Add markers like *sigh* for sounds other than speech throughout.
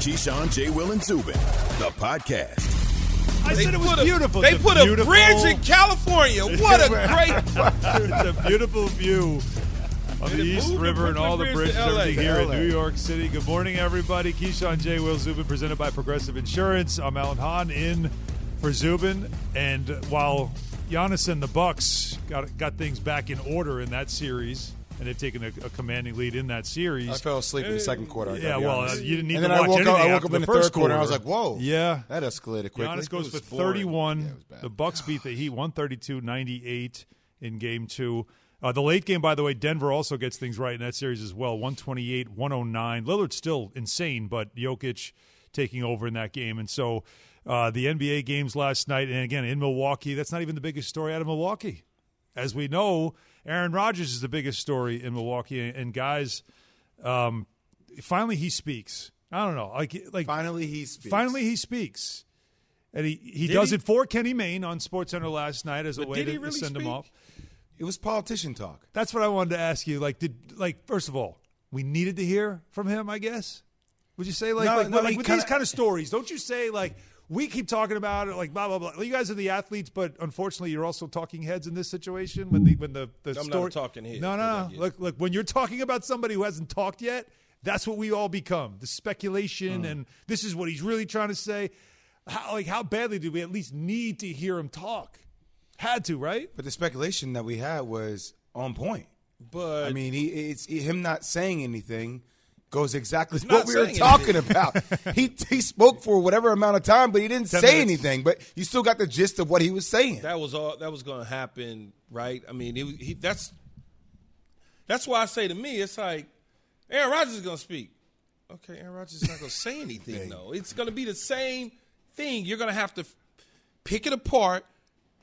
Keyshawn, J. Will, and Zubin, the podcast. I They said it was put a- beautiful. They It's put a bridge in California. What a *laughs* great. it's a beautiful view of the East River and all the bridges to LA. everything here in New York City. Good morning, everybody. Keyshawn J. Will Zubin presented by Progressive Insurance. I'm Alan Hahn in for Zubin. And while Giannis and the Bucks got got things back in order in that series, and they've taken a, a commanding lead in that series. I fell asleep in the second quarter. I yeah, well, uh, honest. you didn't need and to then I woke anything up. I woke up in the first third quarter. and I was like, "Whoa, Yeah. that escalated quickly." Giannis goes for 31. Yeah, it was bad. the Bucks beat the Heat 132-98 in game two. Uh, the late game, by the way, Denver also gets things right in that series as well. 128-109. Lillard's still insane, but Jokic taking over in that game. And so uh, the NBA games last night, and again, in Milwaukee, that's not even the biggest story out of Milwaukee. As we know, Aaron Rodgers is the biggest story in Milwaukee. And, guys, um, finally he speaks. I don't know. Like, like Finally, he speaks. Finally, he speaks, and he, he Did does he? it for Kenny Mayne on SportsCenter last night as a But way to, he to really send him off. it was politician talk. That's what I wanted to ask you. Like, did like first of all, we needed to hear from him. I guess. Would you say like No, like, no, like with kinda- these kind of stories? Don't you say like we keep talking about it like blah blah blah. You guys are the athletes, but unfortunately, you're also talking heads in this situation when the when the the I'm not talking head. No, no, no. Look, look. When you're talking about somebody who hasn't talked yet, that's what we all become. The speculation, Mm. and this is what he's really trying to say. How like how badly do we at least need to hear him talk? Had to, right? But the speculation that we had was on point. But I mean, he it's him not saying anything goes exactly not what we were saying talking about. *laughs* he he spoke for whatever amount of time, but he didn't Ten say minutes. anything. But you still got the gist of what he was saying. that was all that was going to happen, right? I mean, it, he, that's that's why I say to me, it's like Aaron Rodgers is going to speak. Okay, Aaron Rodgers is not going to say *laughs* anything though. It's going to be the same thing. You're going to have to f- pick it apart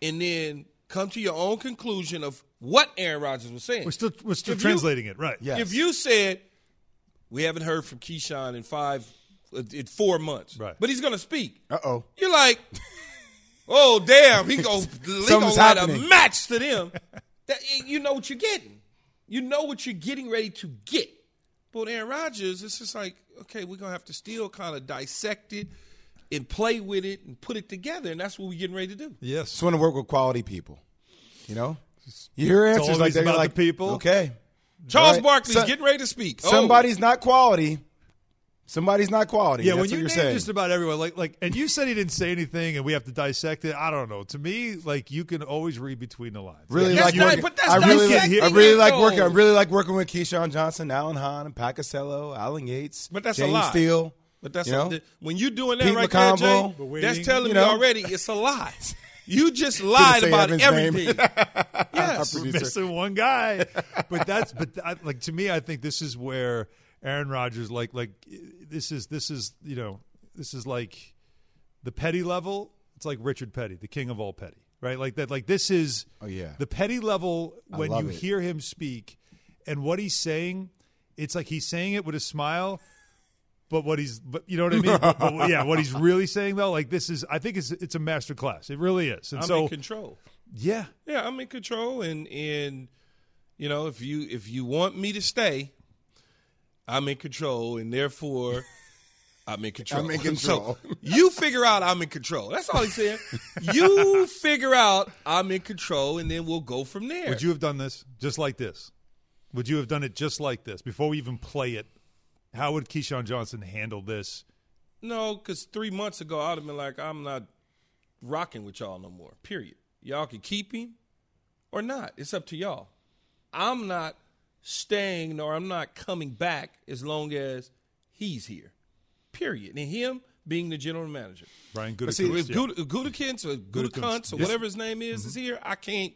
and then come to your own conclusion of what Aaron Rodgers was saying. We're still we're still If you- translating it, right? Yes. If you said we haven't heard from Keyshawn in five, uh, in four months, Right. But he's going to speak. Uh oh. You're like, oh damn, he go, *laughs* he gonna Something's light a happening. match to them. That you know what you're getting. You know what you're getting ready to get. But with Aaron Rodgers, it's just like, okay, we're gonna have to still kind of dissect it and play with it and put it together, and that's what we're getting ready to do. Yes. Just want to work with quality people. You know, you hear answers like that. you're about like, people. Okay. Charles All right. Barkley's So- getting ready to speak. Oh, Somebody's not quality. Somebody's not quality. Yeah, That's when what you you're name saying. just about everyone, like like, and you said he didn't say anything, and we have to dissect it. I don't know. To me, like you can always read between the lines. Really That's like not- working. but that's I really, like, I really it, like though. working. I really like working with Keyshawn Johnson, Alan Hahn, and Pat Casello, Alan Yates, But that's a James lie. Steele. But that's you know? a, when you're doing that Pete right McCombo. there, Jay, waiting, that's telling you me already it's a lie. *laughs* You just lied about Evan's everything. *laughs* yes. We're missing one guy, but that's but I, like to me, I think this is where Aaron Rodgers, like like this is this is you know this is like the petty level. It's like Richard Petty, the king of all petty, right? Like that. Like this is Oh, yeah. the petty level when you it. hear him speak and what he's saying. It's like he's saying it with a smile. But what he's, but you know what I mean? *laughs* but, but, yeah, what he's really saying though, like this is, I think it's it's a master class. It really is. And I'm so, in control. Yeah, Yeah, I'm in control, and and you know if you if you want me to stay, I'm in control, and therefore *laughs* I'm in control. *laughs* I'm in control. So *laughs* you figure out I'm in control. That's all he's saying. you figure out I'm in control, and then we'll go from there. Would you have done this just like this? Would you have done it just like this before we even play it? How would Keyshawn Johnson handle this? No, because three months ago I'd have been like, I'm not rocking with y'all no more. Period. Y'all can keep him or not. It's up to y'all. I'm not staying nor I'm not coming back as long as he's here. Period. And him being the general manager. Brian see, Gutekunst. If yeah. Gud- or Gudikants or whatever his name is is here, I can't.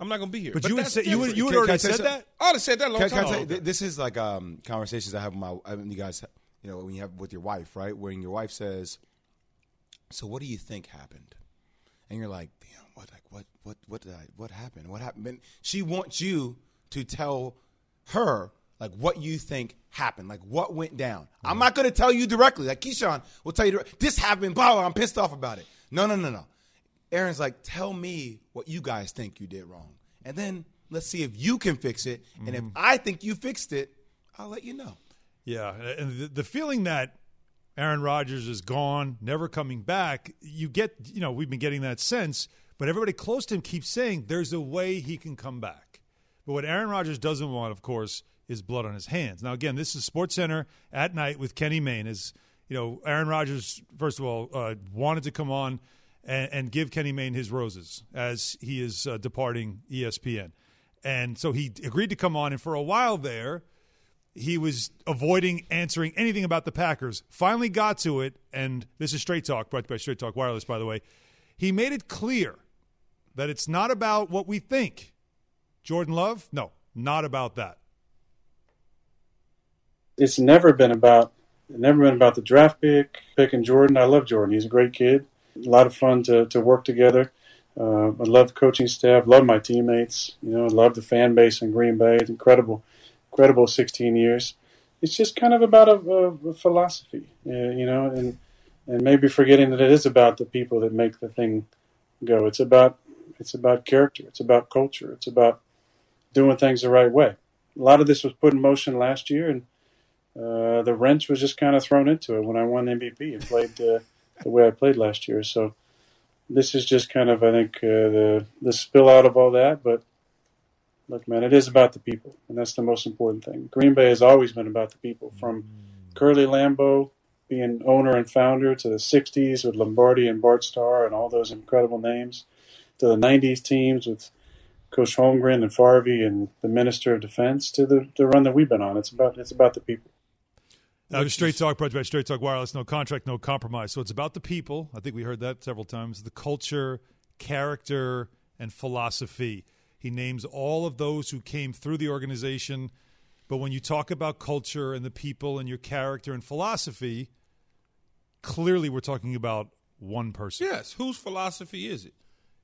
I'm not gonna be here. But, you would that's say you would you would Can- can already say said that. I would have said that a long Can, can I time tell you, ago. this is like um, conversations I have with my I mean, you guys, you know, when you have with your wife, right? When your wife says, "So what do you think happened?" And you're like, "Damn, what like what what what did I what happened? What happened?" And she wants you to tell her like what you think happened, like what went down. I'm mm-hmm. not going to tell you directly. Like Keyshawn will tell you this happened. Blah, blah. I'm pissed off about it. No, no, no, no. Aaron's like, tell me what you guys think you did wrong, and then let's see if you can fix it. And if mm-hmm. I think you fixed it, I'll let you know. Yeah, and the, the feeling that Aaron Rodgers is gone, never coming back, you get, you know, we've been getting that sense, but everybody close to him keeps saying there's a way he can come back. But what Aaron Rodgers doesn't want, of course, is blood on his hands. Now, again, this is Sports Center at night with Kenny Mayne. Is you know, Aaron Rodgers, first of all, uh, wanted to come on and, and, give Kenny Mayne his roses as he is uh, departing ESPN. And so he agreed to come on, and for a while there, he was avoiding answering anything about the Packers. Finally got to it, and this is Straight Talk, brought by Straight Talk Wireless, by the way. He made it clear that it's not about what we think. Jordan Love? No, not about that. It's never been about never been about the draft pick, picking Jordan. I love Jordan. He's a great kid. A lot of fun to, to work together. Uh, I love the coaching staff, love my teammates. You know, love the fan base in Green Bay. It's incredible incredible 16 years. It's just kind of about a, a, a philosophy, uh, you know, and and maybe forgetting that it is about the people that make the thing go. It's about it's about character. It's about culture. It's about doing things the right way. A lot of this was put in motion last year, and uh, the wrench was just kind of thrown into it when I won MVP and played uh, the way I played last year. So this is just kind of, I think, uh, the the spill out of all that. But look, man, it is about the people, and that's the most important thing. Green Bay has always been about the people, from mm. Curly Lambeau being owner and founder to the 60s with Lombardi and Bart Starr and all those incredible names, to the 90s teams with Coach Holmgren and Favre and the Minister of Defense, to the, the run that we've been on. It's about it's about the people. Now, Straight Talk, by Straight Talk Wireless, no contract, no compromise. So it's about the people. I think we heard that several times. The culture, character, and philosophy. He names all of those who came through the organization. But when you talk about culture and the people and your character and philosophy, clearly we're talking about one person. Yes. Whose philosophy is it?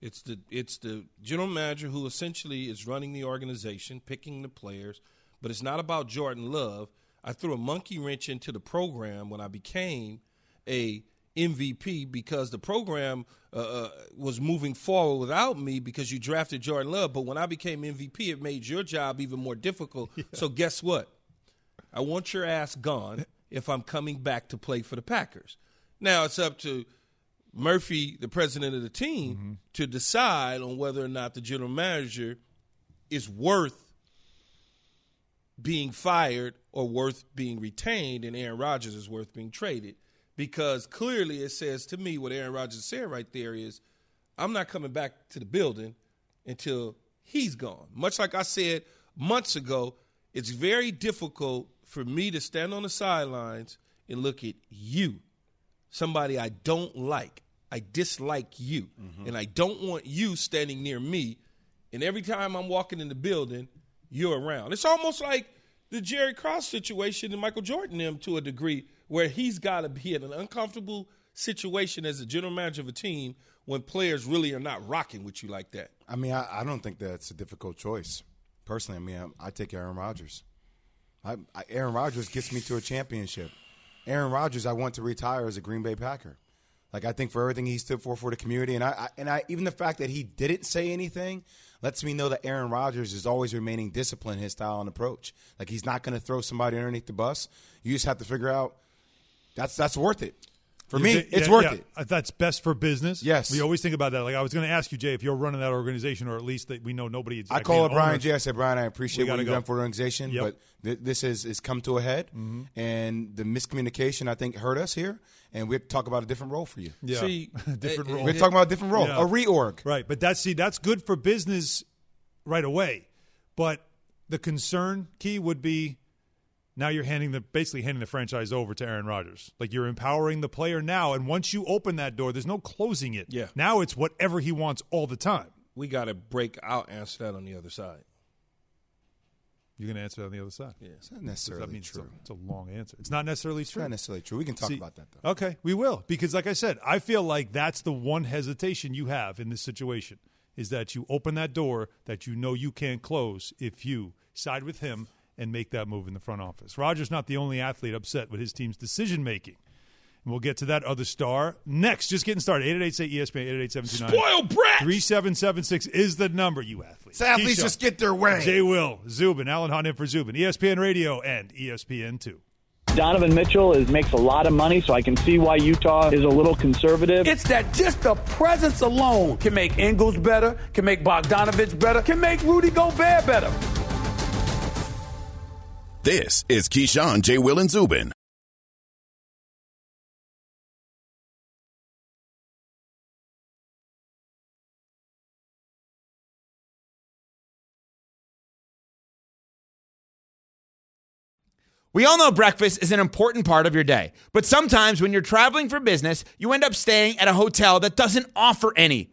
It's the it's the general manager who essentially is running the organization, picking the players, but it's not about Jordan Love. I threw a monkey wrench into the program when I became a MVP because the program uh, uh, was moving forward without me because you drafted Jordan Love. But when I became MVP, it made your job even more difficult. *laughs* Yeah. So guess what? I want your ass gone if I'm coming back to play for the Packers. Now it's up to Murphy, the president of the team, mm-hmm. to decide on whether or not the general manager is worth being fired or worth being retained, and Aaron Rodgers is worth being traded because clearly it says to me what Aaron Rodgers said right there is I'm not coming back to the building until he's gone. Much like I said months ago, it's very difficult for me to stand on the sidelines and look at you, somebody I don't like. I dislike you, mm-hmm. and I don't want you standing near me. And every time I'm walking in the building, you're around. It's almost like the Jerry Krause situation and Michael Jordan them to a degree where he's got to be in an uncomfortable situation as a general manager of a team when players really are not rocking with you like that. I mean, I, I don't think that's a difficult choice. Personally, I mean, I, I take Aaron Rodgers. I, Aaron Rodgers gets me to a championship. Aaron Rodgers, I want to retire as a Green Bay Packer. Like I think for everything he stood for for the community, and I, I and I even the fact that he didn't say anything lets me know that Aaron Rodgers is always remaining disciplined in his style and approach. Like he's not going to throw somebody underneath the bus. You just have to figure out that's that's worth it. For me, it's yeah, worth yeah. it. That's best for business. Yes, we always think about that. Like I was going to ask you, Jay, if you're running that organization, or at least that we know nobody. I call it Brian Jay. I said, Brian, I appreciate what you've go. done for the organization, yep. but th- this has, has come to a head, mm-hmm. and the miscommunication I think hurt us here, and we have to talk about a different role for you. Yeah, see, *laughs* different role. We're talking about a different role, yeah. a reorg. Right, but that's see, that's good for business right away, but the concern key would be now you're handing the basically handing the franchise over to Aaron Rodgers. Like you're empowering the player now, and once you open that door, there's no closing it. Yeah. Now it's whatever he wants all the time. We got to break out answer that on the other side. You're going to answer that on the other side. Yeah, it's not necessarily that means true. It's a, it's a, long answer. It's not necessarily it's true. Not necessarily true. We can talk See, about that though. Okay, we will because, like I said, I feel like that's the one hesitation you have in this situation is that you open that door that you know you can't close if you side with him and make that move in the front office. Rodgers not the only athlete upset with his team's decision making. And we'll get to that other star next. Just getting started. 888 say ESPN, 888 Spoiled brat! 3776 is the number, you athletes. So athletes Keyshawn, just get their way. Jay Will, Zubin, Alan Hahn in for Zubin, ESPN Radio, and ESPN2. Donovan Mitchell is makes a lot of money, so I can see why Utah is a little conservative. It's that just the presence alone can make Ingles better, can make Bogdanovich better, can make Rudy Gobert better. This is Keyshawn, J. Will, and Zubin. We all know breakfast is an important part of your day, but sometimes when you're traveling for business, you end up staying at a hotel that doesn't offer any.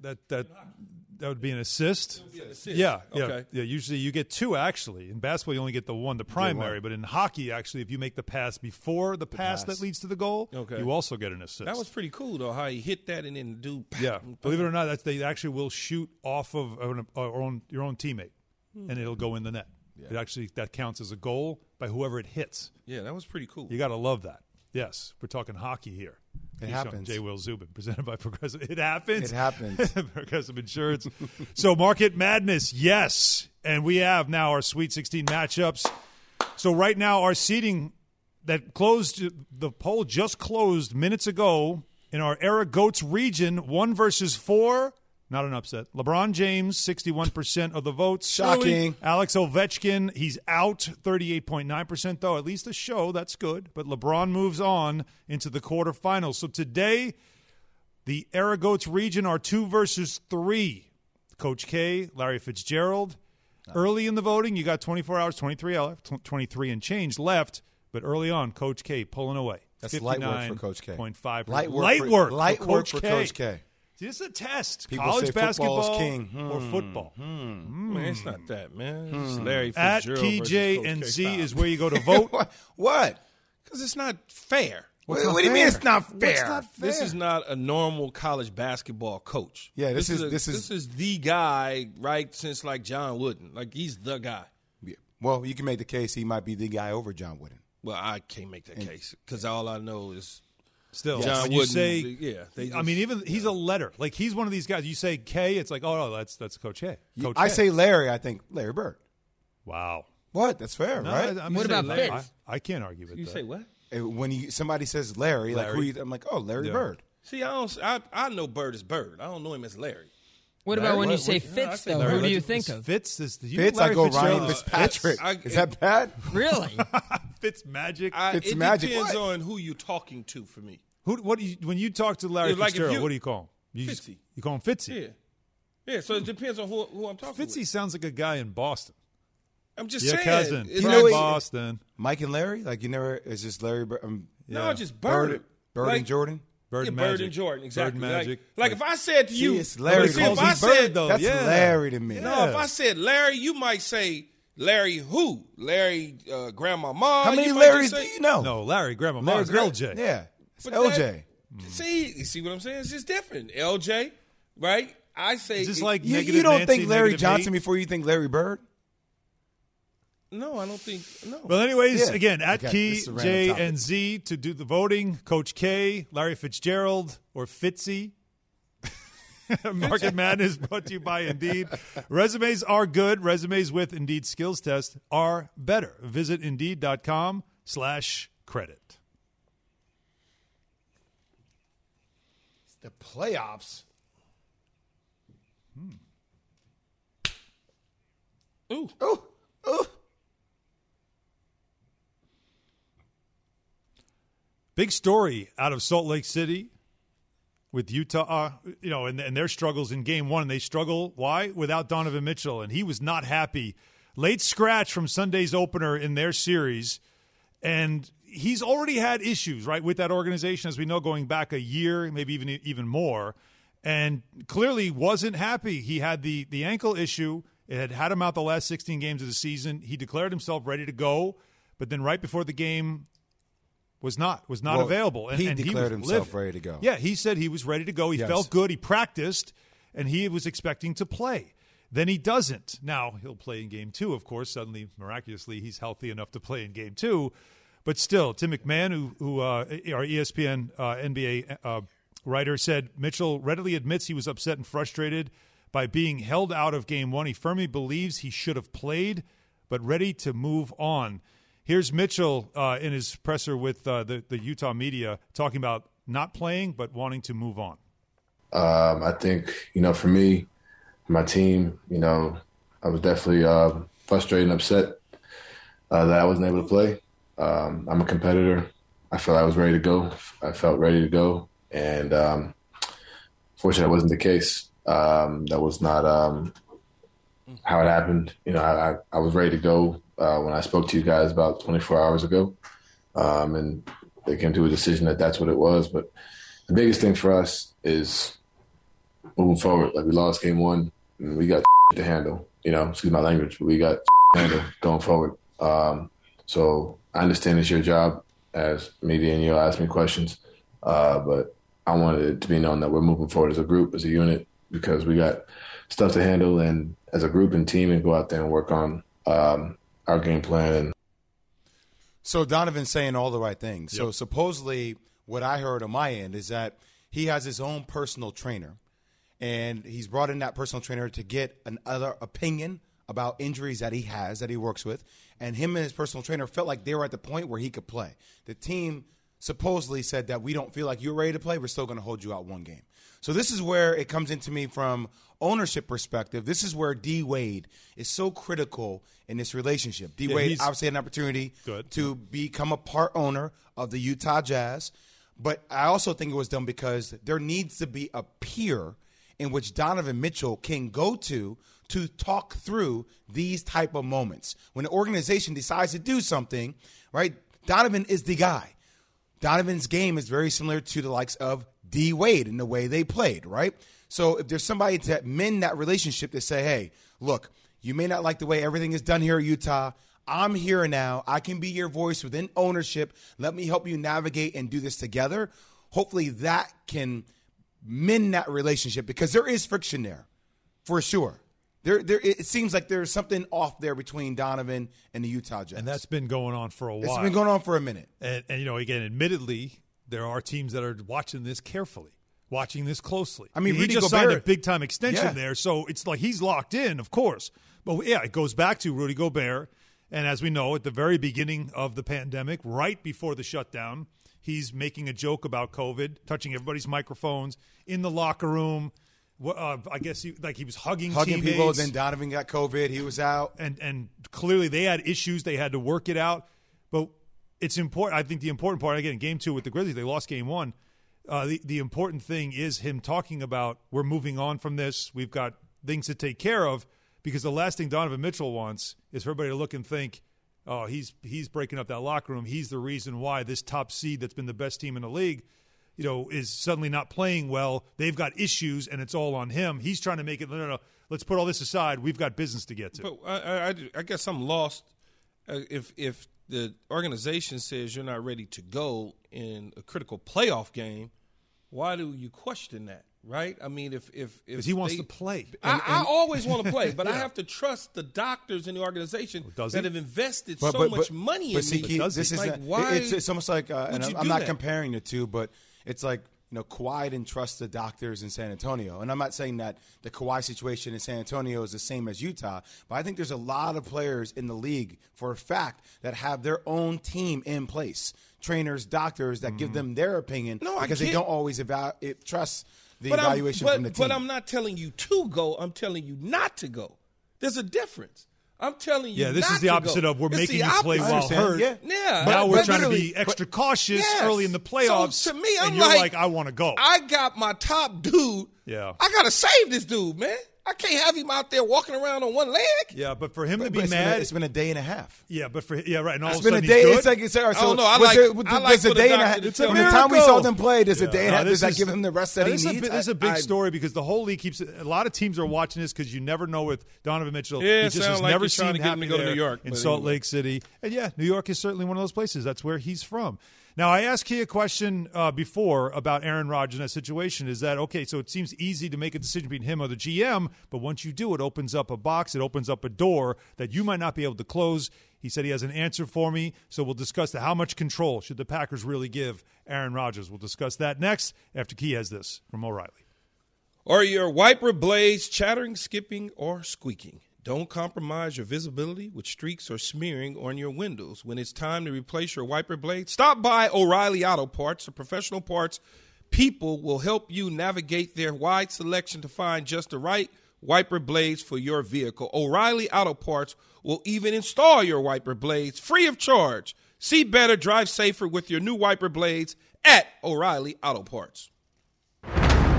That that that would be an assist. assist. Yeah, yeah, Okay. yeah. Usually you get two actually. In basketball, you only get the one, the primary. But in hockey, actually, if you make the pass before the, pass, pass. that leads to the goal, Okay. you also get an assist. That was pretty cool though. How he hit that and then do. yeah. Believe it or not, that's, they actually will shoot off of an, our own, your own teammate, Hmm. and it'll go in the net. It actually that counts as a goal by whoever it hits. Yeah, that was pretty cool. You got to love that. Yes, we're talking hockey here. It happens. J. Will Zubin, presented by *laughs* Progressive. It happens. It happens. *laughs* Progressive Insurance. so Market Madness, yes, and we have now our Sweet 16 matchups. So right now our seating that closed, the poll just closed minutes ago in our Era Goats region, one versus four. Not an upset. LeBron James, 61% of the votes. Shocking. Alex Ovechkin, he's out 38.9%, though. At least a show. That's good. But LeBron moves on into the quarterfinals. So today, the Aragoats region are two versus three. Coach K, Larry Fitzgerald. Early in the voting, you got 24 hours, 23 hours, 23 and change left. But early on, Coach K pulling away. That's light work for Coach K. 59.5. Light work. Light for, work. Light for work Coach for K. Coach K. See, This is a test. People College say football is basketball king. or Hmm. football. Hmm. Hmm. Man, it's not that, man. It's hmm. Larry At Fitzgerald TJ and Z Stop. is where you go to vote. *laughs* What? What? Because it's not fair. What, not what do you mean it's not fair? What's not fair? This is not a normal college basketball coach. Yeah, this is- a- this is- this is the guy right since like John Wooden. Like he's the guy. Yeah. Well, you can make the case he might be the guy over John Wooden. Well, I can't make that case because all I know is Still, John when you Wooden, say, yeah, they I just- mean, even he's a letter. Like he's one of these guys. You say K, it's like, oh no, that's that's Coach K. Coach I K. say Larry. I think Larry Bird. wow. What? That's fair, No, right? I, I'm What saying about Larry. Fitz? I, I can't argue with you that. say what? Uh, when you, somebody says Larry, like who Larry. you, I'm like, oh, Larry Yeah. Bird. See, I don't. I, I know Bird is Bird. I don't know him as Larry. What Larry, about when you say Fitz, no, though? Larry Who do you think of? Fitz is you Fitz, think Larry I go Ryan Fitzpatrick. I- is that bad? Really? *laughs* Fitz Magic. I, It's it magic. depends What? on who you're talking to. For me, Who? What? Do you, when you talk to Larry Yeah, like if Fitzgerald, you- what do you call him? You, just- Fitzy. you call him Fitzy. yeah, yeah. So it depends on who, who I'm talking Fitzy with. sounds like a guy in Boston. I'm just Your saying. cousin. It's You from know like- what- Boston. Mike and Larry? Like you never? It's just Larry Bird. Um, no, just Bird. Bird, Bird Like- and Jordan. Bird yeah, and Bird Magic. and Jordan, exactly. Bird Magic. Like, like if I said to you, See, it's Larry. See, if. I Calls him Bird, said though. That's yeah. Larry to me. No, if I said Larry, you might say Larry who? Larry uh, Grandmama. How many you might just Larrys say- do you know? No, Larry Grandma Larry Mars, LJ. Yeah, it's But LJ. that- See, you see what I'm saying? It's just different. LJ, right? I say Is this like You, you don't Nancy, think Larry Johnson eight? before you think Larry Bird? No, I don't think no. Well, anyways, Yeah. again, at Okay, Key, this is a random J, topic. and Z to do the voting, Coach K, Larry Fitzgerald, or Fitzy. *laughs* Market Madness brought to you by Indeed. *laughs* Resumes are good. Resumes with Indeed skills test are better. Visit Indeed.com slash credit. The playoffs. Hmm. Ooh. Ooh, ooh. Big story out of Salt Lake City with Utah, uh, you know, and, and their struggles in game one. They struggle, why? Without Donovan Mitchell. And he was not happy. Late scratch from Sunday's opener in their series. And he's already had issues, right, with that organization, as we know, going back a year, maybe even even more. And clearly wasn't happy. He had the, the ankle issue. It had had him out the last 16 games of the season. He declared himself ready to go. But then right before the game, was not was not Well, available. And he and declared was himself livid. ready to go. Yeah, he said he was ready to go. He Yes. felt good. He practiced, and he was expecting to play. Then he doesn't. Now he'll play in game two, of course. Suddenly, miraculously, he's healthy enough to play in game two. But still, Tim McMahon, who, who uh, our ESPN uh, NBA uh, writer, said Mitchell readily admits he was upset and frustrated by being held out of game one. He firmly believes he should have played, but ready to move on. Here's Mitchell uh, in his presser with uh, the, the Utah media talking about not playing, but wanting to move on. Um, I think, you know, for me, my team, you know, I was definitely uh, frustrated and upset uh, that I wasn't able to play. Um, I'm a competitor. I felt I was ready to go. I felt ready to go. And um, fortunately, that wasn't the case. Um, that was not um, how it happened. You know, I, I, I was ready to go uh, when I spoke to you guys about 24 hours ago. Um, and they came to a decision that that's what it was. But the biggest thing for us is moving forward. Like we lost game one, and we got *laughs* to handle. You know, excuse my language, but we got *laughs* to handle going forward. Um, so I understand it's your job as media, and you'll ask me questions. Uh, but I wanted it to be known that we're moving forward as a group, as a unit, because we got stuff to handle, and as a group and team, and go out there and work on um, our game plan and So Donovan's saying all the right things. So supposedly, what I heard on my end is that he has his own personal trainer, and he's brought in that personal trainer to get another opinion about injuries that he has that he works with. And him and his personal trainer felt like they were at the point where he could play. The team supposedly said that we don't feel like you're ready to play. We're still going to hold you out one game. So this is where it comes into me from ownership perspective. This is where D Wade is so critical in this relationship. D Yeah, Wade obviously had an opportunity Good. to become a part owner of the Utah Jazz. But I also think it was done because there needs to be a peer in which Donovan Mitchell can go to to talk through these type of moments. When an organization decides to do something, right? Donovan is the guy. Donovan's game is very similar to the likes of D Wade in the way they played, right? So if there's somebody to mend that relationship to say, hey, look, you may not like the way everything is done here at Utah. I'm here now. I can be your voice within ownership. Let me help you navigate and do this together. Hopefully that can mend that relationship because there is friction there for sure. There, there, it seems like there's something off there between Donovan and the Utah Jazz. And that's been going on for a while. it's been going on for a minute. And, and you know, again, admittedly, there are teams that are watching this carefully, watching this closely. I mean, he Rudy just Gobert- signed a big time extension Yeah. there, so it's like he's locked in, of course. But yeah, it goes back to Rudy Gobert, and as we know, at the very beginning of the pandemic, right before the shutdown, he's making a joke about COVID, touching everybody's microphones in the locker room. Uh, I guess he, like he was hugging Hugging teammates people, then Donovan got COVID. He was out. and and clearly they had issues. They had to work it out. But it's important. I think the important part again, game two with the Grizzlies, they lost game one. Uh, the the important thing is him talking about we're moving on from this. We've got things to take care of because the last thing Donovan Mitchell wants is for everybody to look and think, oh, he's he's breaking up that locker room. He's the reason why this top seed that's been the best team in the league. You know, is suddenly not playing well. They've got issues, and it's all on him. He's trying to make it. No, no, no. Let's put all this aside. We've got business to get to. But I, I, I- guess I'm lost. Uh, if if the organization says you're not ready to go in a critical playoff game, why do you question that? Right? I mean, if if if he wants they- to play. I, I always want to play, *laughs* but I have to trust the doctors in the organization does that have invested But, so but, much but, money but in see, me. Keith, does this is Like, a- why it's, it's almost like, uh, and I'm, I'm not that? comparing the two, but it's like you know Kawhi didn't trust the doctors in San Antonio, and I'm not saying that the Kawhi situation in San Antonio is the same as Utah, but I think there's a lot of players in the league for a fact that have their own team in place, trainers, doctors that Mm-hmm. give them their opinion No, because they don't always eva- it, trust the But evaluation but, from the team. But I'm not telling you to go. I'm telling you not to go. There's a difference. I'm telling you. Yeah, this not is the opposite go. of we're It's making the you play opposite. while understand. hurt. Yeah. Yeah. Now but- we're trying to be extra cautious Yes. early in the playoffs. So, to me, I'm and you're like, like, I want to go. I got my top dude. Yeah. I gotta save this dude, man. I can't have him out there walking around on one leg. yeah, but for him to be it's been a- mad, it's been a day and a half. yeah, but for yeah, right. And all It's of been a day. he's good. It's like it's, all right, I don't know. I like- there- I like a the day and a doctor half. to From tell the time we saw them play, does a day and a half. this Does that is- give him the rest that he a needs? This is a I- big I- story because the whole league keeps. A lot of teams are watching this because you never know with Donovan Mitchell. Yeah, he it just has like never you're trying to get him to go to New York, in Salt. Lake City. And yeah, New York is certainly one of those places. That's where he's from. Now, I asked Key a question uh, before about Aaron Rodgers in that situation. Is that okay? So it seems easy to make a decision between him or the GM, but once you do, it opens up a box. It opens up a door that you might not be able to close. He said he has an answer for me, so we'll discuss the how much control should the Packers really give Aaron Rodgers. We'll discuss that next after Key has this from O'Reilly. Are your wiper blades chattering, skipping, or squeaking? Don't compromise your visibility with streaks or smearing on your windows. When it's time to replace your wiper blade, stop by O'Reilly Auto Parts, the professional parts people will help you navigate their wide selection to find just the right wiper blades for your vehicle. O'Reilly Auto Parts will even install your wiper blades free of charge. See better, drive safer with your new wiper blades at O'Reilly Auto Parts.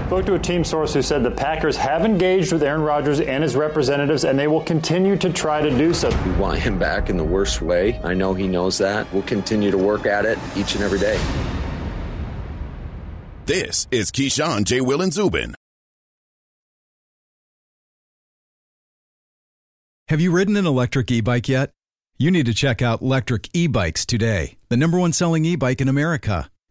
Spoke to a team source who said the Packers have engaged with Aaron Rodgers and his representatives, and they will continue to try to do so. We want him back in the worst way. I know he knows that. We'll continue to work at it each and every day. This is Keyshawn, J. Will, and Zubin. Have you ridden an electric e bike yet? You need to check out Lectric E Bikes today, the number one selling e bike in America.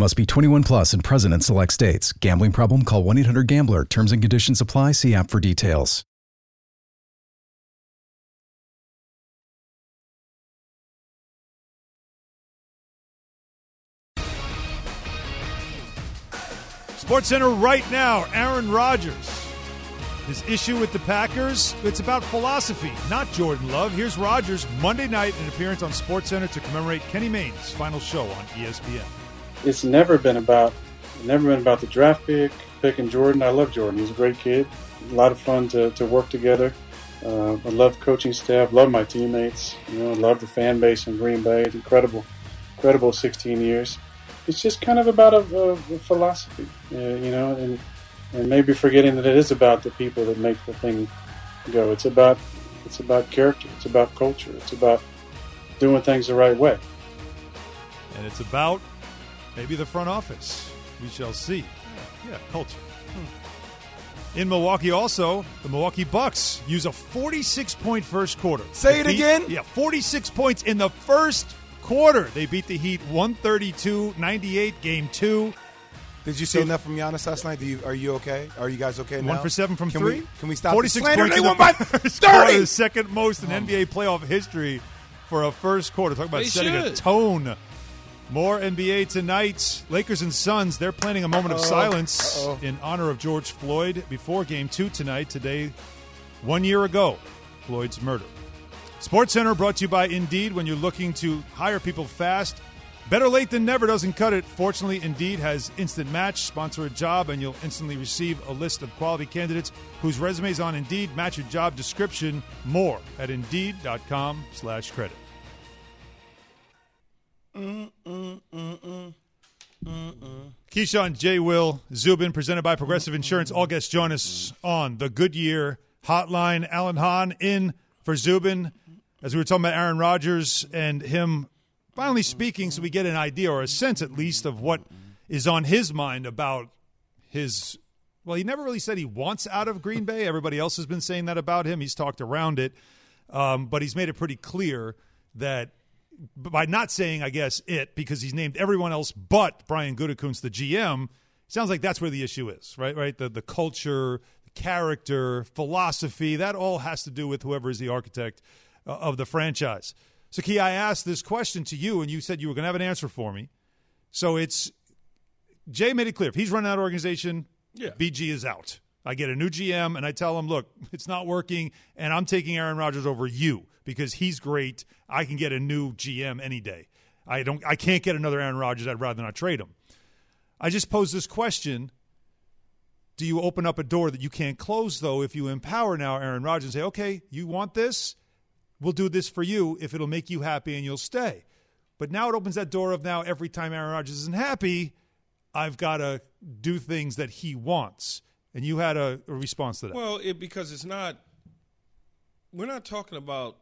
Must be 21 plus and present in select states. Gambling problem? Call 1 800 Gambler. Terms and conditions apply. See app for details. Sports Center right now. Aaron Rodgers. His issue with the Packers, it's about philosophy, not Jordan Love. Here's Rodgers Monday night, an appearance on Sports Center to commemorate Kenny Mayne's final show on ESPN. It's never been about never been about the draft pick, picking Jordan. I love Jordan. He's a great kid. A lot of fun to, to work together. Uh, I love coaching staff. Love my teammates. You know, love the fan base in Green Bay. It's incredible, incredible 16 years. It's just kind of about a, a, a philosophy, uh, you know, and and maybe forgetting that it is about the people that make the thing go. It's about it's about character. It's about culture. It's about doing things the right way. And it's about maybe the front office. We shall see. Yeah, yeah culture. Hmm. In Milwaukee, also, the Milwaukee Bucks use a 46 point first quarter. Say it beat- again? Yeah, 46 points in the first quarter. They beat the Heat 132 98, game two. Did you see enough from Giannis last night? Do you, are you okay? Are you guys okay now? One for seven from can three. We, can we stop 46 the slander? points They in the won by 30! *laughs* the second most in NBA playoff history for a first quarter. Talk about They setting a tone. More NBA tonight. Lakers and Suns, they're planning a moment of Uh-oh. silence Uh-oh. in honor of George Floyd before game two tonight. Today, one year ago, Floyd's murder. Sports Center brought to you by Indeed. When you're looking to hire people fast, better late than never doesn't cut it. Fortunately, Indeed has instant match. Sponsor a job, and you'll instantly receive a list of quality candidates whose resumes on Indeed match your job description. More at Indeed.com/credit. Keyshawn, J. Will, Zubin, presented by Progressive Insurance. All guests join us on the Goodyear Hotline. Alan Hahn in for Zubin. As we were talking about Aaron Rodgers and him finally speaking, so we get an idea or a sense at least of what is on his mind about his. Well, he never really said he wants out of Green Bay. Everybody else has been saying that about him. He's talked around it, um, but he's made it pretty clear that by not saying, I guess, it, because he's named everyone else but Brian Gutekunst, the GM, sounds like that's where the issue is, right? Right? The, the culture, the character, philosophy, that all has to do with whoever is the architect uh, of the franchise. So, Key, I asked this question to you, and you said you were going to have an answer for me. So it's Jay made it clear. If he's running that organization, Yeah. BG is out. I get a new GM and I tell him, look, it's not working, and I'm taking Aaron Rodgers over you because he's great. I can get a new GM any day. I don't. I can't get another Aaron Rodgers. I'd rather not trade him. I just pose this question: Do you open up a door that you can't close, though, if you empower now Aaron Rodgers and say, okay, you want this? We'll do this for you if it'll make you happy and you'll stay. But now it opens that door of now every time Aaron Rodgers isn't happy, I've got to do things that he wants. And you had a, a response to that. Well, it because it's not. We're not talking about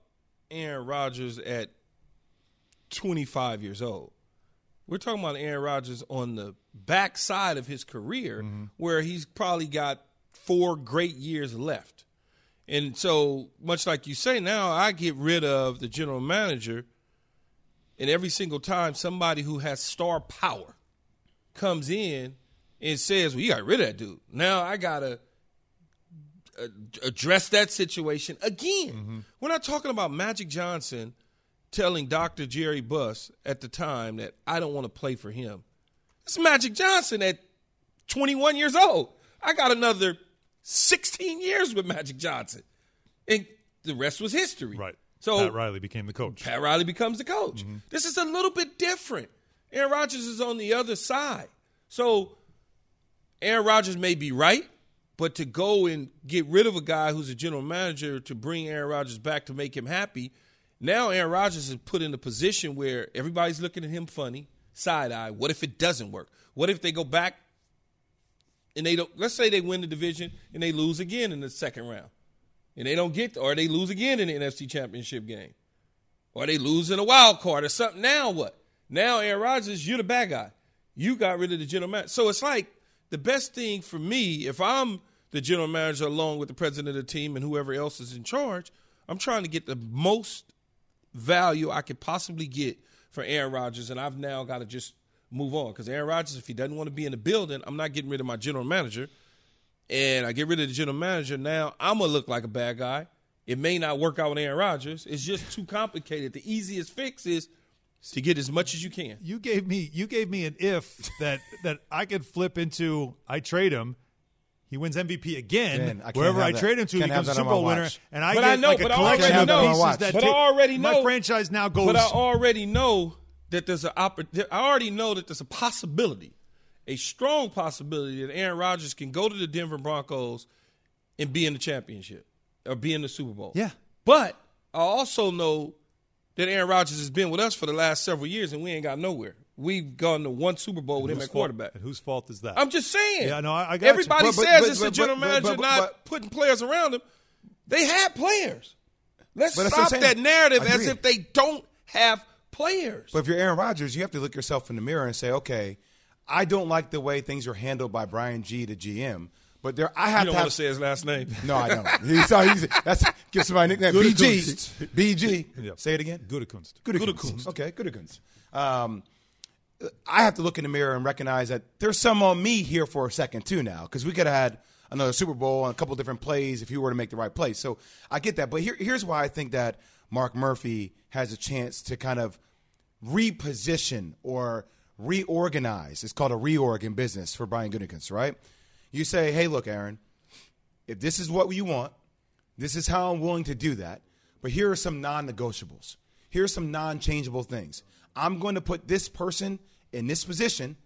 Aaron Rodgers at 25 years old. We're talking about Aaron Rodgers on the backside of his career, mm-hmm. where he's probably got four great years left. And so, much like you say, now I get rid of the general manager, and every single time somebody who has star power comes in and says, "Well, you got rid of that dude," now I gotta uh, address that situation again. We're not talking about Magic Johnson telling Dr. Jerry Buss at the time that I don't want to play for him. It's Magic Johnson at 21 years old. I got another 16 years with Magic Johnson. And the rest was history. Right. So Pat Riley became the coach. Pat Riley becomes the coach. This is a little bit different. Aaron Rodgers is on the other side. So Aaron Rodgers may be right, but to go and get rid of a guy who's a general manager to bring Aaron Rodgers back to make him happy, now Aaron Rodgers is put in a position where everybody's looking at him funny, side eye. What if it doesn't work? What if they go back and they don't let's say they win the division and they lose again in the second round. And they don't get or they lose again in the NFC championship game. Or they lose in a wild card or something. Now what? Now Aaron Rodgers, you're the bad guy. You got rid of the general manager. So it's like the best thing for me, if I'm the general manager along with the president of the team and whoever else is in charge, I'm trying to get the most value I could possibly get for Aaron Rodgers, and I've now got to just move on because Aaron Rodgers, if he doesn't want to be in the building, I'm not getting rid of my general manager, and I get rid of the general manager. Now I'm gonna look like a bad guy. It may not work out with Aaron Rodgers. It's just too complicated. The easiest fix is to get as much as you can. You gave me you gave me an if that that I could flip into I trade him. He wins MVP again. Man, I wherever I that. trade him to, he Can't have becomes a Super Bowl winner, and I But get I know- like a but I collection already of know- pieces that but I take- already my franchise now goes. But I already know that there's an oppor- I already know that there's a possibility, a strong possibility that Aaron Rodgers can go to the Denver Broncos and be in the championship or be in the Super Bowl. Yeah. But I also know that Aaron Rodgers has been with us for the last several years and we ain't got nowhere. We've gone to one Super Bowl with him at fault- quarterback. and whose fault is that? I'm just saying. Yeah, no, I, I got you. Everybody But- but- says but- it's the general manager not putting players around him. They had players. Let's But that's what stop that narrative as if they don't have players. But if you're Aaron Rodgers, you have to look yourself in the mirror and say, okay, I don't like the way things are handled by Brian G, the GM. But there, I have you don't to want have. to say his last name. no, I don't. He's, he's, that's give somebody a nickname. BG. BG. Yeah. Say it again. Gutekunst. Gutekunst. Okay, Gutekunst. Um, I have to look in the mirror and recognize that there's some on me here for a second too now because we could have had another Super Bowl and a couple different plays if you were to make the right play. So I get that, but here, here's why I think that Mark Murphy has a chance to kind of reposition or reorganize. It's called a reorg in business for Brian Gutekunst, right? You say, hey, look, Aaron, if this is what you want, this is how I'm willing to do that. but here are some non-negotiables. Here are some non-changeable things. I'm going to put this person in this position,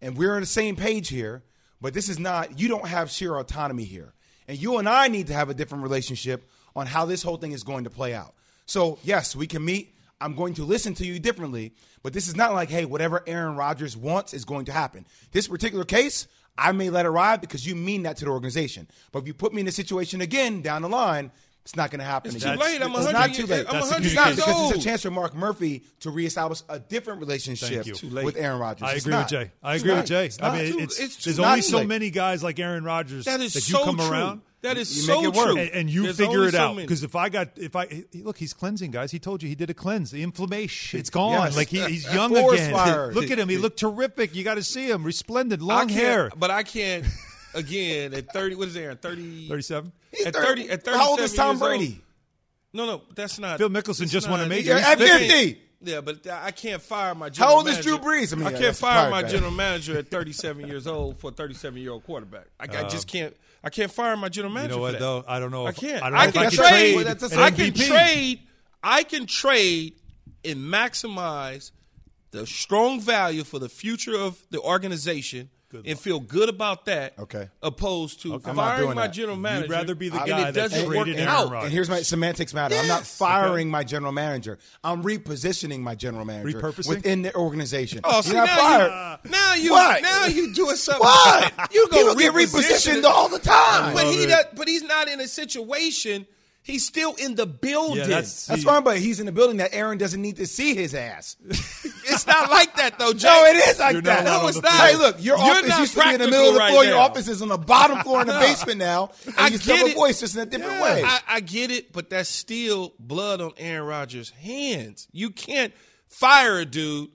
and we're on the same page here. But this is not. You don't have sheer autonomy here, and you and I need to have a different relationship on how this whole thing is going to play out. So yes, we can meet. I'm going to listen to you differently, but this is not like, hey, whatever Aaron Rodgers wants is going to happen. This particular case, I may let it ride because you mean that to the organization. But if you put me in a situation again down the line, it's not going to happen. It's too late. I'm It's not too late. I'm 100 it's not because old. it's a chance for Mark Murphy to reestablish a different relationship Thank you. Too late. with Aaron Rodgers. I It's agree not. with Jay. I agree with Jay. I mean, Too- it's, it's there's only so late. many guys like Aaron Rodgers That is that so you come true. around. That is You so make it work. true. and, and you There's figure it so out because if I got if I look, he's cleansing guys. He told you he did a cleanse. The inflammation, it's gone. Yes. Like he, he's *laughs* young again. *laughs* fire. Look at him. He looked terrific. You got to see him, resplendent, long hair. but I can't. Again, at thirty, what is Aaron? Thirty. *laughs* Thirty-seven. At thirty. At thirty. How old is Tom Brady? No, no, that's not. Phil Mickelson it's just won a not- major. He's at 50. 50. Yeah, but I can't fire my. How General old is manager. Drew Brees? I mean, I yeah, can't fire my right. general manager at 37 years old for a 37 year old quarterback. I, I Uh, just can't. I can't fire my general manager. You manager. know for what that. though? I don't know. I can't. I, don't know I if can I trade. trade. I can trade. I can trade and maximize the strong value for the future of the organization and feel good about that. Okay. Opposed to I'm firing my that. general manager. You'd rather be the and guy it that doesn't work traded Aaron out. Rodgers. And here's my semantics matter. I'm not Yes. firing my general manager. I'm repositioning my general manager Repurposing? within the organization. Oh, see You're now fired. you, now you What? now you doing something. What? You go People get repositioned all the time. But he does, but he's not in a situation. He's still in the building. Yeah, that's- That's fine, but he's in the building that Aaron doesn't need to see his ass. *laughs* it's not like that though, Joe. No, it is like You're that. No, it's not. Hey, look, your You're office not used to be in the middle of the right floor. Your office is on the bottom *laughs* floor in the basement now. And I you still get a it. voice just in a different Yeah, way. I, I get it, but that's still blood on Aaron Rodgers' hands. You can't fire a dude,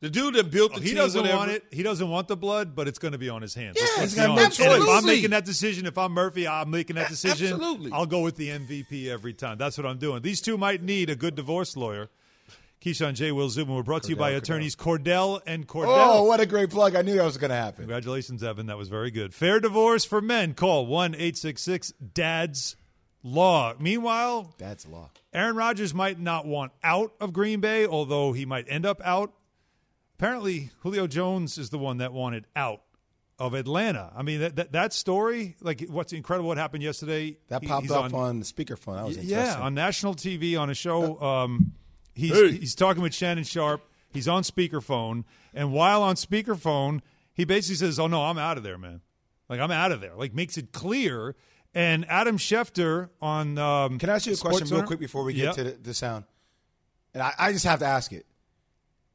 the dude that built the oh, He team. doesn't whatever. want it. He doesn't want the blood, but it's going to be on his hands. Yeah, Let's it's gonna- honest. And if I'm making that decision, if I'm Murphy, I'm making that decision. Absolutely. I'll go with the MVP every time. That's what I'm doing. These two might need a good divorce lawyer. Keyshawn J. Will Zubin. We're brought to you by attorneys Cordell and Cordell. oh, what a great plug. I knew that was going to happen. Congratulations, Evan. That was very good. Fair divorce for men. Call 1 866 DADS Law. Meanwhile, DADS law. Aaron Rodgers might not want out of Green Bay, although he might end up out. Apparently, Julio Jones is the one that wanted out of Atlanta. I mean, that that, that story, like what's incredible, what happened yesterday. That popped he's up on, the speakerphone. That was yeah, on national TV on a show. Um, he's Hey. he's talking with Shannon Sharpe. He's on speakerphone, and while on speakerphone, he basically says, "Oh no, I'm out of there, man. Like I'm out of there." Like makes it clear. And Adam Schefter on um, Can I ask you a question real quick before we get Yeah. to the, the sound? And I, I just have to ask it.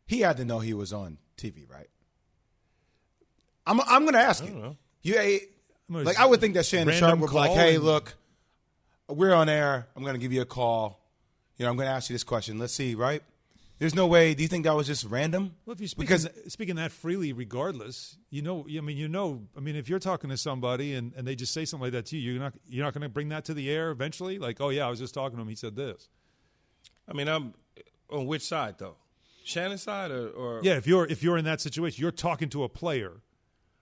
He had to know he was on TV, right? I'm I'm going to ask you. You like I would think that Shannon Sharpe would be like, "Hey, look, we're on air. I'm going to give you a call. You know, I'm going to ask you this question. Let's see, right? There's no way. Do you think that was just random? Well, if you're speaking, because speaking that freely, regardless, you know, I mean, you know, I mean, if you're talking to somebody and, and they just say something like that to you, you're not you're not going to bring that to the air eventually. Like, oh yeah, I was just talking to him. He said this. I mean, I'm on which side though? Shannon's side or, or Yeah, if you're if you're in that situation, you're talking to a player,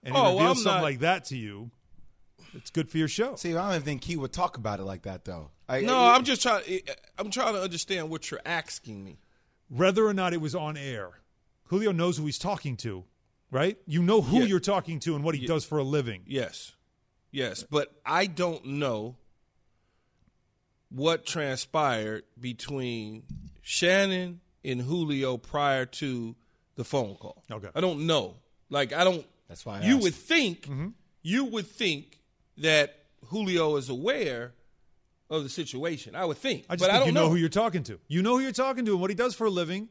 and he Oh, well, reveals I'm something not- like that to you. It's good for your show. see, I don't even think he would talk about it like that, though. I, No, I- I'm just trying. I'm trying to understand what you're asking me. Whether or not it was on air, Julio knows who he's talking to, right? You know who Yeah. you're talking to and what he does for a living. Yes, yes, but I don't know what transpired between Shannon and Julio prior to the phone call. Okay. I don't know. Like I don't. That's why I you asked. would think Mm-hmm. you would think that Julio is aware of the situation. I would think, I just but think I don't you know. know who you're talking to. You know who you're talking to and what he does for a living.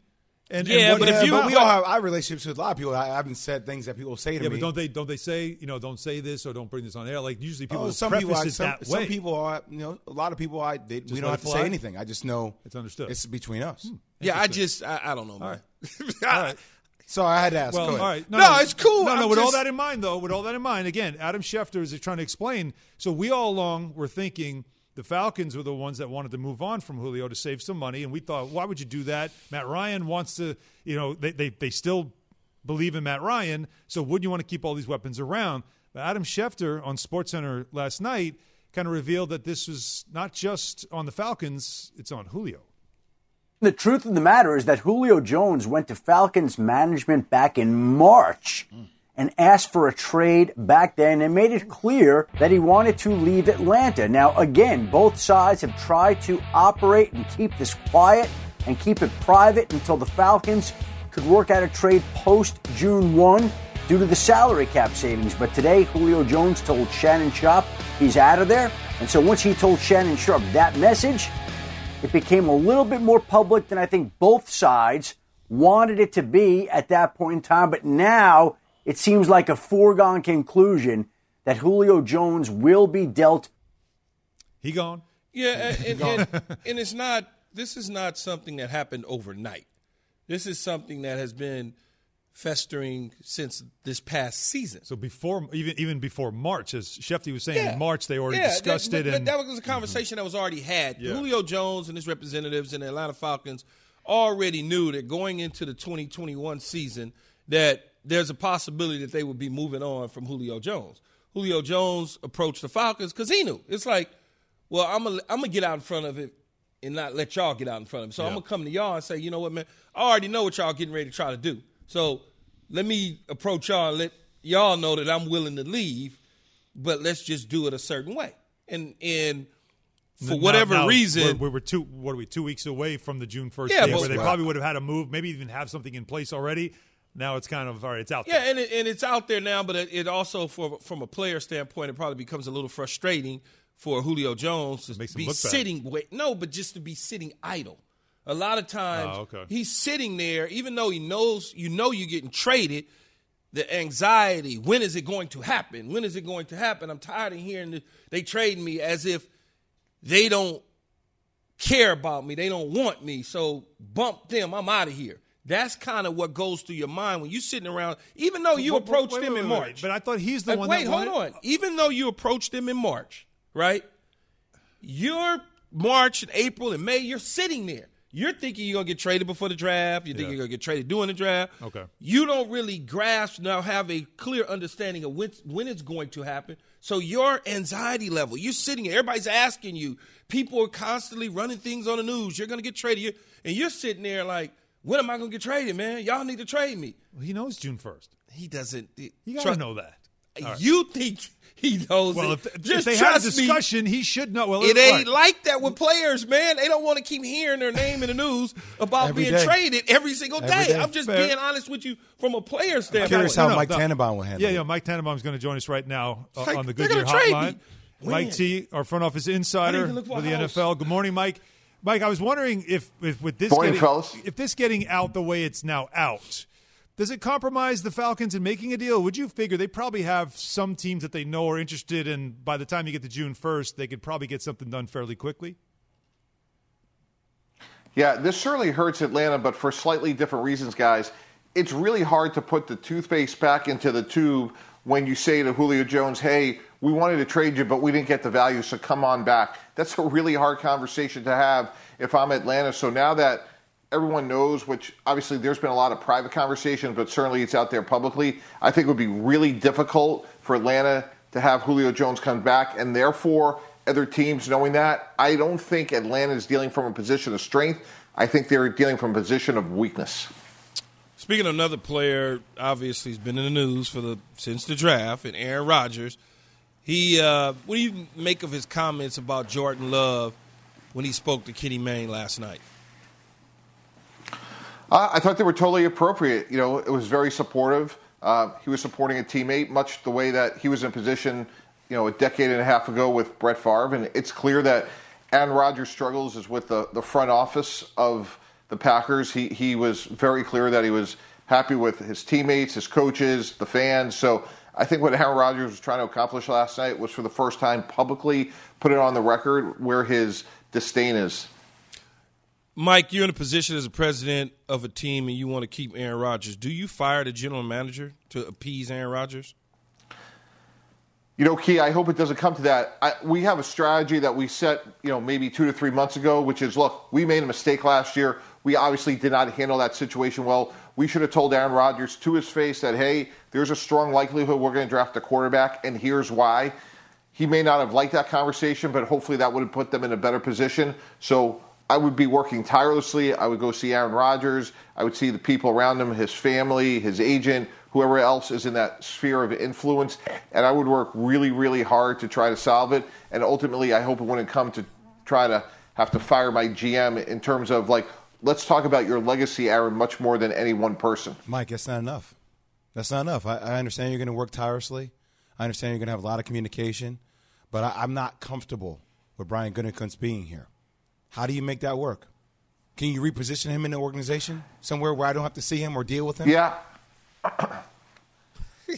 And, Yeah, and but if you- about. we all have our relationships with a lot of people. I haven't said things that people say to me. Yeah, me. but don't they don't they say you know don't say this or don't bring this on air? Like usually oh, people Oh, some people, I, some, that some people are, you know, a lot of people, I they, we don't have to fly? say anything. I just know It's understood. It's between us. Hmm, yeah, I just I, I don't know, man. *laughs* All right. So I had to ask. Well, Go all ahead. right. No, it's cool. No, no. I'm with all that in mind, though, with all that in mind, again, Adam Schefter is trying to explain. So we all along were thinking the Falcons were the ones that wanted to move on from Julio to save some money, and we thought, why would you do that? Matt Ryan wants to, you know, they they, they still believe in Matt Ryan, so wouldn't you want to keep all these weapons around? But Adam Schefter on SportsCenter last night kind of revealed that this was not just on the Falcons; it's on Julio. The truth of the matter is that Julio Jones went to Falcons management back in March mm. And asked for a trade back then and made it clear that he wanted to leave Atlanta. Now, again, both sides have tried to operate and keep this quiet and keep it private until the Falcons could work out a trade post June 1 due to the salary cap savings. But today, Julio Jones told Shannon Sharpe he's out of there. And so once he told Shannon Sharpe that message, it became a little bit more public than I think both sides wanted it to be at that point in time. But now it seems like a foregone conclusion that Julio Jones will be dealt. He gone. Yeah, and, and, *laughs* and it's not. This is not something that happened overnight. This is something that has been festering since this past season. So before even even before March, as Shefty was saying, Yeah. in March they already Yeah, discussed that, it. but And that was a mhm. conversation that was already had. Yeah. Julio Jones and his representatives and the Atlanta Falcons already knew that going into the 2021 season that there's a possibility that they would be moving on from Julio Jones. Julio Jones approached the Falcons because he knew it's like, well, I'm gonna I'm gonna get out in front of it and not let y'all get out in front of it. So I'm gonna come to y'all and say, you know what, man, I already know what y'all getting ready to try to do. So let me approach y'all and let y'all know that I'm willing to leave, but let's just do it a certain way. And and for Now- whatever now reason, we're, we were two. What are we? Two weeks away from the June first Yeah, date, where they Right. probably would have had a move, maybe even have something in place already. Now it's kind of all right. It's out there. Yeah, there. and it, and it's out there now, but it, it also, for from a player standpoint, it probably becomes a little frustrating for Julio Jones to Makes be sitting. Wait, no, but just to be sitting idle. A lot of times, Oh, okay. he's sitting there, even though he knows you know you're getting traded. The anxiety: when is it going to happen? When is it going to happen? I'm tired of hearing that they trade me as if they don't care about me. They don't want me. So bump them. I'm out of here. That's kind of what goes through your mind when you're sitting around, even though you Wait, approached wait, him wait, in March. But I thought he's the Uh, one. Wait, hold wanted- on. Even though you approached him in March, right? You're March and April and May, you're sitting there. You're thinking you're going to get traded before the draft. You think Yeah. you're going to get traded during the draft. Okay. You don't really grasp now, have a clear understanding of when, when it's going to happen. So your anxiety level, you're sitting here, everybody's asking you. People are constantly running things on the news. You're going to get traded. You- And you're sitting there like, when am I going to get traded, man? Y'all need to trade me. Well, he knows June first. He doesn't. You gotta know that. All right. You think he knows Well, it. if, if Just they had a trust me. discussion, he should know. Well, It all ain't right. like that with players, man. They don't want to keep hearing their name in the news about Every being day. traded every single Every day. day. I'm just Fair. being honest with you from a player I'm standpoint. curious how No, no, Mike no. Tannenbaum will handle Yeah, it. yeah. Mike Tannenbaum is going to join us right now uh, Like, on the they're Goodyear Hotline. me. Mike T, our front office insider for for the house. NFL. Good morning, Mike. Mike, I was wondering if, if with this Morning, getting, fellas. if this getting out the way it's now out, does it compromise the Falcons in making a deal? Would you figure they probably have some teams that they know are interested, and by the time you get to June first, they could probably get something done fairly quickly? Yeah, this certainly hurts Atlanta, but for slightly different reasons, guys. It's really hard to put the toothpaste back into the tube when you say to Julio Jones, hey, we wanted to trade you, but we didn't get the value, so come on back. That's a really hard conversation to have if I'm Atlanta. So now that everyone knows, which obviously there's been a lot of private conversations, but certainly it's out there publicly, I think it would be really difficult for Atlanta to have Julio Jones come back, and therefore other teams knowing that, I don't think Atlanta is dealing from a position of strength. I think they're dealing from a position of weakness. Speaking of another player, obviously he's been in the news for the since the draft, and Aaron Rodgers. He, uh, what do you make of his comments about Jordan Love when he spoke to Kenny Mayne last night? Uh, I thought they were totally appropriate. You know, it was very supportive. Uh, he was supporting a teammate, much the way that he was in position, you know, a decade and a half ago with Brett Favre. And it's clear that Aaron Rodgers' struggles is with the, the front office of the Packers. He he was very clear that he was happy with his teammates, his coaches, the fans. So I think what Aaron Rodgers was trying to accomplish last night was for the first time publicly put it on the record where his disdain is. Mike, you're in a position as a president of a team and you want to keep Aaron Rodgers. Do you fire the general manager to appease Aaron Rodgers? You know, Key, I hope it doesn't come to that. I, we have a strategy that we set, you know, maybe two to three months ago, which is look, we made a mistake last year. We obviously did not handle that situation well. We should have told Aaron Rodgers to his face that, hey, there's a strong likelihood we're going to draft a quarterback, and here's why. he may not have liked that conversation, but hopefully that would have put them in a better position. So I would be working tirelessly. I would go see Aaron Rodgers. I would see the people around him, his family, his agent, whoever else is in that sphere of influence, and I would work really, really hard to try to solve it. And ultimately, I hope it wouldn't come to try to have to fire my GM in terms of like, let's talk about your legacy, Aaron, much more than any one person. Mike, that's not enough. That's not enough. I, I understand you're going to work tirelessly. I understand you're going to have a lot of communication, but I, I'm not comfortable with Brian Gutekunst being here. How do you make that work? Can you reposition him in the organization somewhere where I don't have to see him or deal with him? Yeah. *laughs*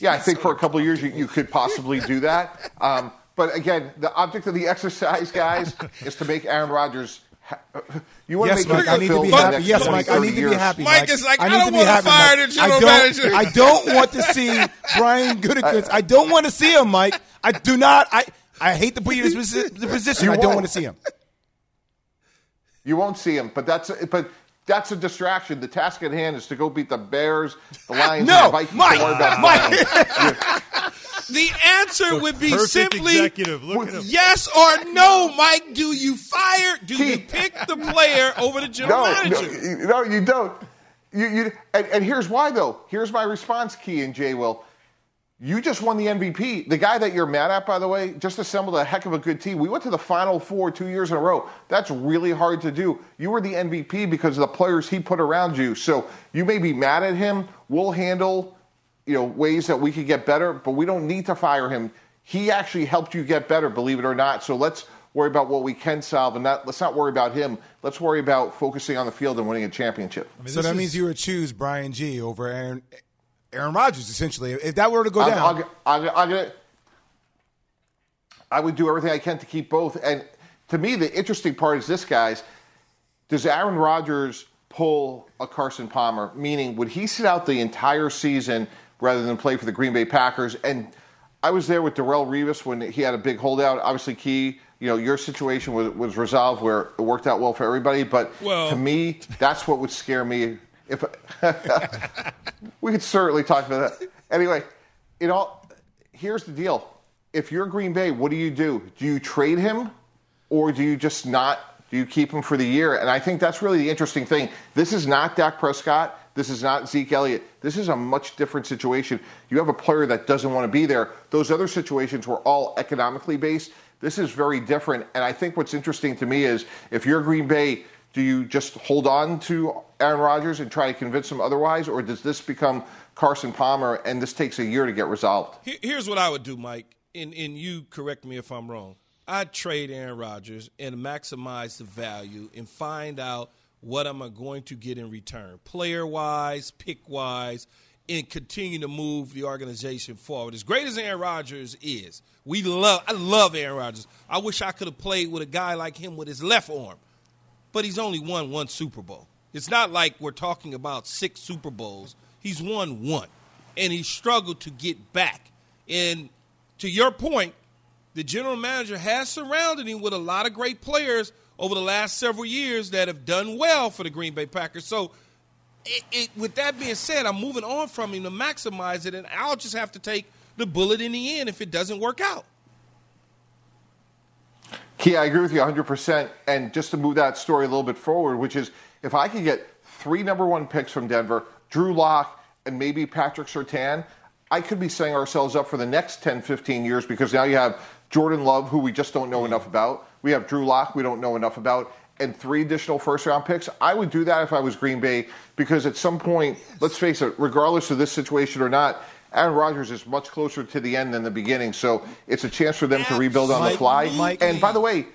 yeah, I think for a couple of years you, you could possibly do that. Um, but again, the object of the exercise, guys, is to make Aaron Rodgers. Ha- uh, *laughs* you want Yes, to make Mike, I need to be happy. Yes, Mike, I need to be happy. Mike is like, I need don't to be wanna happy, fire Mike. the general I don't, manager. I don't want to see Brian Gutekunst. I don't want to see him, Mike. I do not. I, I hate to put you in this *laughs* the position. You I don't won't. want to see him. *laughs* You won't see him, but that's but that's a distraction. The task at hand is to go beat the Bears, the Lions, No, and the Vikings. Mike, Don't Mike. Browns. The answer would be simply executive. Look at him. yes or no, Mike. Do you fire? Do you pick the player over the general no, manager? no, you- no, you don't. You, you, and, and here's why, though. Here's my response, Key and Jay Will. You just won the MVP. The guy that you're mad at, by the way, just assembled a heck of a good team. We went to the Final Four two years in a row. That's really hard to do. You were the MVP because of the players he put around you. So you may be mad at him. We'll handle, you know, ways that we could get better, but we don't need to fire him. He actually helped you get better, believe it or not. So let's worry about what we can solve, and not let's not worry about him. Let's worry about focusing on the field and winning a championship. so that means you would choose Brian G over Aaron Aaron Rodgers, essentially. If that were to go I'm- down, I'm, I'm, I'm gonna, I would do everything I can to keep both. And to me, the interesting part is this, guys. Does Aaron Rodgers pull a Carson Palmer? Meaning, would he sit out the entire season rather than play for the Green Bay Packers? And I was there with Darrelle Revis when he had a big holdout. Obviously, key. You know, your situation was, was resolved where it worked out well for everybody. But Well- to me, that's what would scare me. If *laughs* we could certainly talk about that. Anyway, you know, here's the deal. If you're Green Bay, what do you do? Do you trade him or do you just not? Do you keep him for the year? And I think that's really the interesting thing. This is not Dak Prescott. This is not Zeke Elliott. This is a much different situation. You have a player that doesn't want to be there. Those other situations were all economically based. This is very different. And I think what's interesting to me is if you're Green Bay, do you just hold on to Aaron Rodgers and try to convince him otherwise, or does this become Carson Palmer and this takes a year to get resolved? Here's what I would do, Mike, and, and you correct me if I'm wrong. I'd trade Aaron Rodgers and maximize the value and find out what am I going to get in return, player wise, pick wise, and continue to move the organization forward. As great as Aaron Rodgers is, we love I love Aaron Rodgers. I wish I could have played with a guy like him with his left arm. But he's only won one Super Bowl. It's not like we're talking about six Super Bowls. He's won one. And he struggled to get back. And to your point, the general manager has surrounded him with a lot of great players over the last several years that have done well for the Green Bay Packers. So, it, it, with that being said, I'm moving on from him to maximize it, and I'll just have to take the bullet in the end if it doesn't work out. Key, I agree with you 100%. And just to move that story a little bit forward, which is if I could get three number one picks from Denver, Drew Lock, and maybe Patrick Surtain, I could be setting ourselves up for the next 10, 15 years because now you have Jordan Love, who we just don't know enough about. We have Drew Lock, we don't know enough about, and three additional first round picks. I would do that if I was Green Bay because at some point, let's face it, regardless of this situation or not, Aaron Rodgers is much closer to the end than the beginning. So it's a chance for them to rebuild on the fly. Mike- and by the way,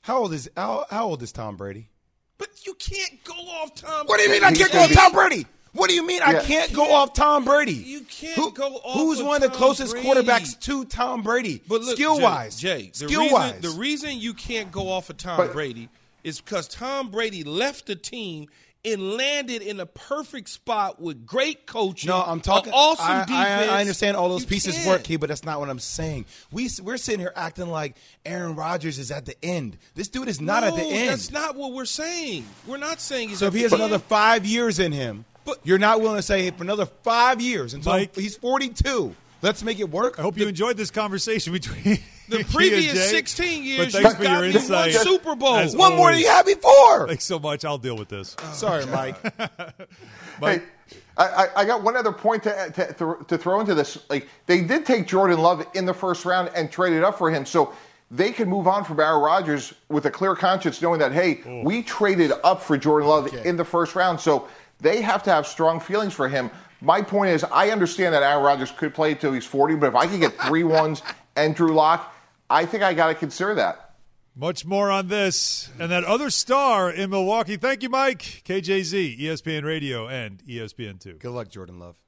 how old is how, how old is Tom Brady? But you can't go off Tom What do you mean I can't go off Tom Brady? What do you mean I Yeah. can't go off Tom Brady? You can't Who- go off Who's of one of the closest Brady. quarterbacks to Tom Brady? But look, skill wise, Jay, Jay the skill reason, wise. the reason you can't go off of Tom But- Brady is because Tom Brady left the team and landed in a perfect spot with great coaching. No, I'm talking. awesome I, I- defense. I understand all those You pieces can't. work, Key, but that's not what I'm saying. We we're sitting here acting like Aaron Rodgers is at the end. This dude is not at the end. That's not what we're saying. We're not saying he's so if he has end. another five years in him, But- you're not willing to say hey, for another five years until Mike- he's 42. Let's make it work. I hope you enjoyed this conversation between *laughs* The *laughs* previous Jay. 16 years, But thanks you for got your me one insight. Super Bowl. As One more than you had before. Thanks so much. I'll deal with this. *laughs* Sorry, Mike. Hey, I, I, I got one other point to, to, to, to throw into this. Like they did take Jordan Love in the first round and traded up for him, so they can move on from Aaron Rodgers with a clear conscience, knowing that hey, we traded up for Jordan Love in the first round, so they have to have strong feelings for him. My point is, I understand that Aaron Rodgers could play until he's 40, but if I can get three *laughs* ones and Drew Lock, I think I got to consider that. Much more on this and that other star in Milwaukee. Thank you, Mike. KJZ, ESPN Radio, and E ESPN2. Good luck, Jordan Love.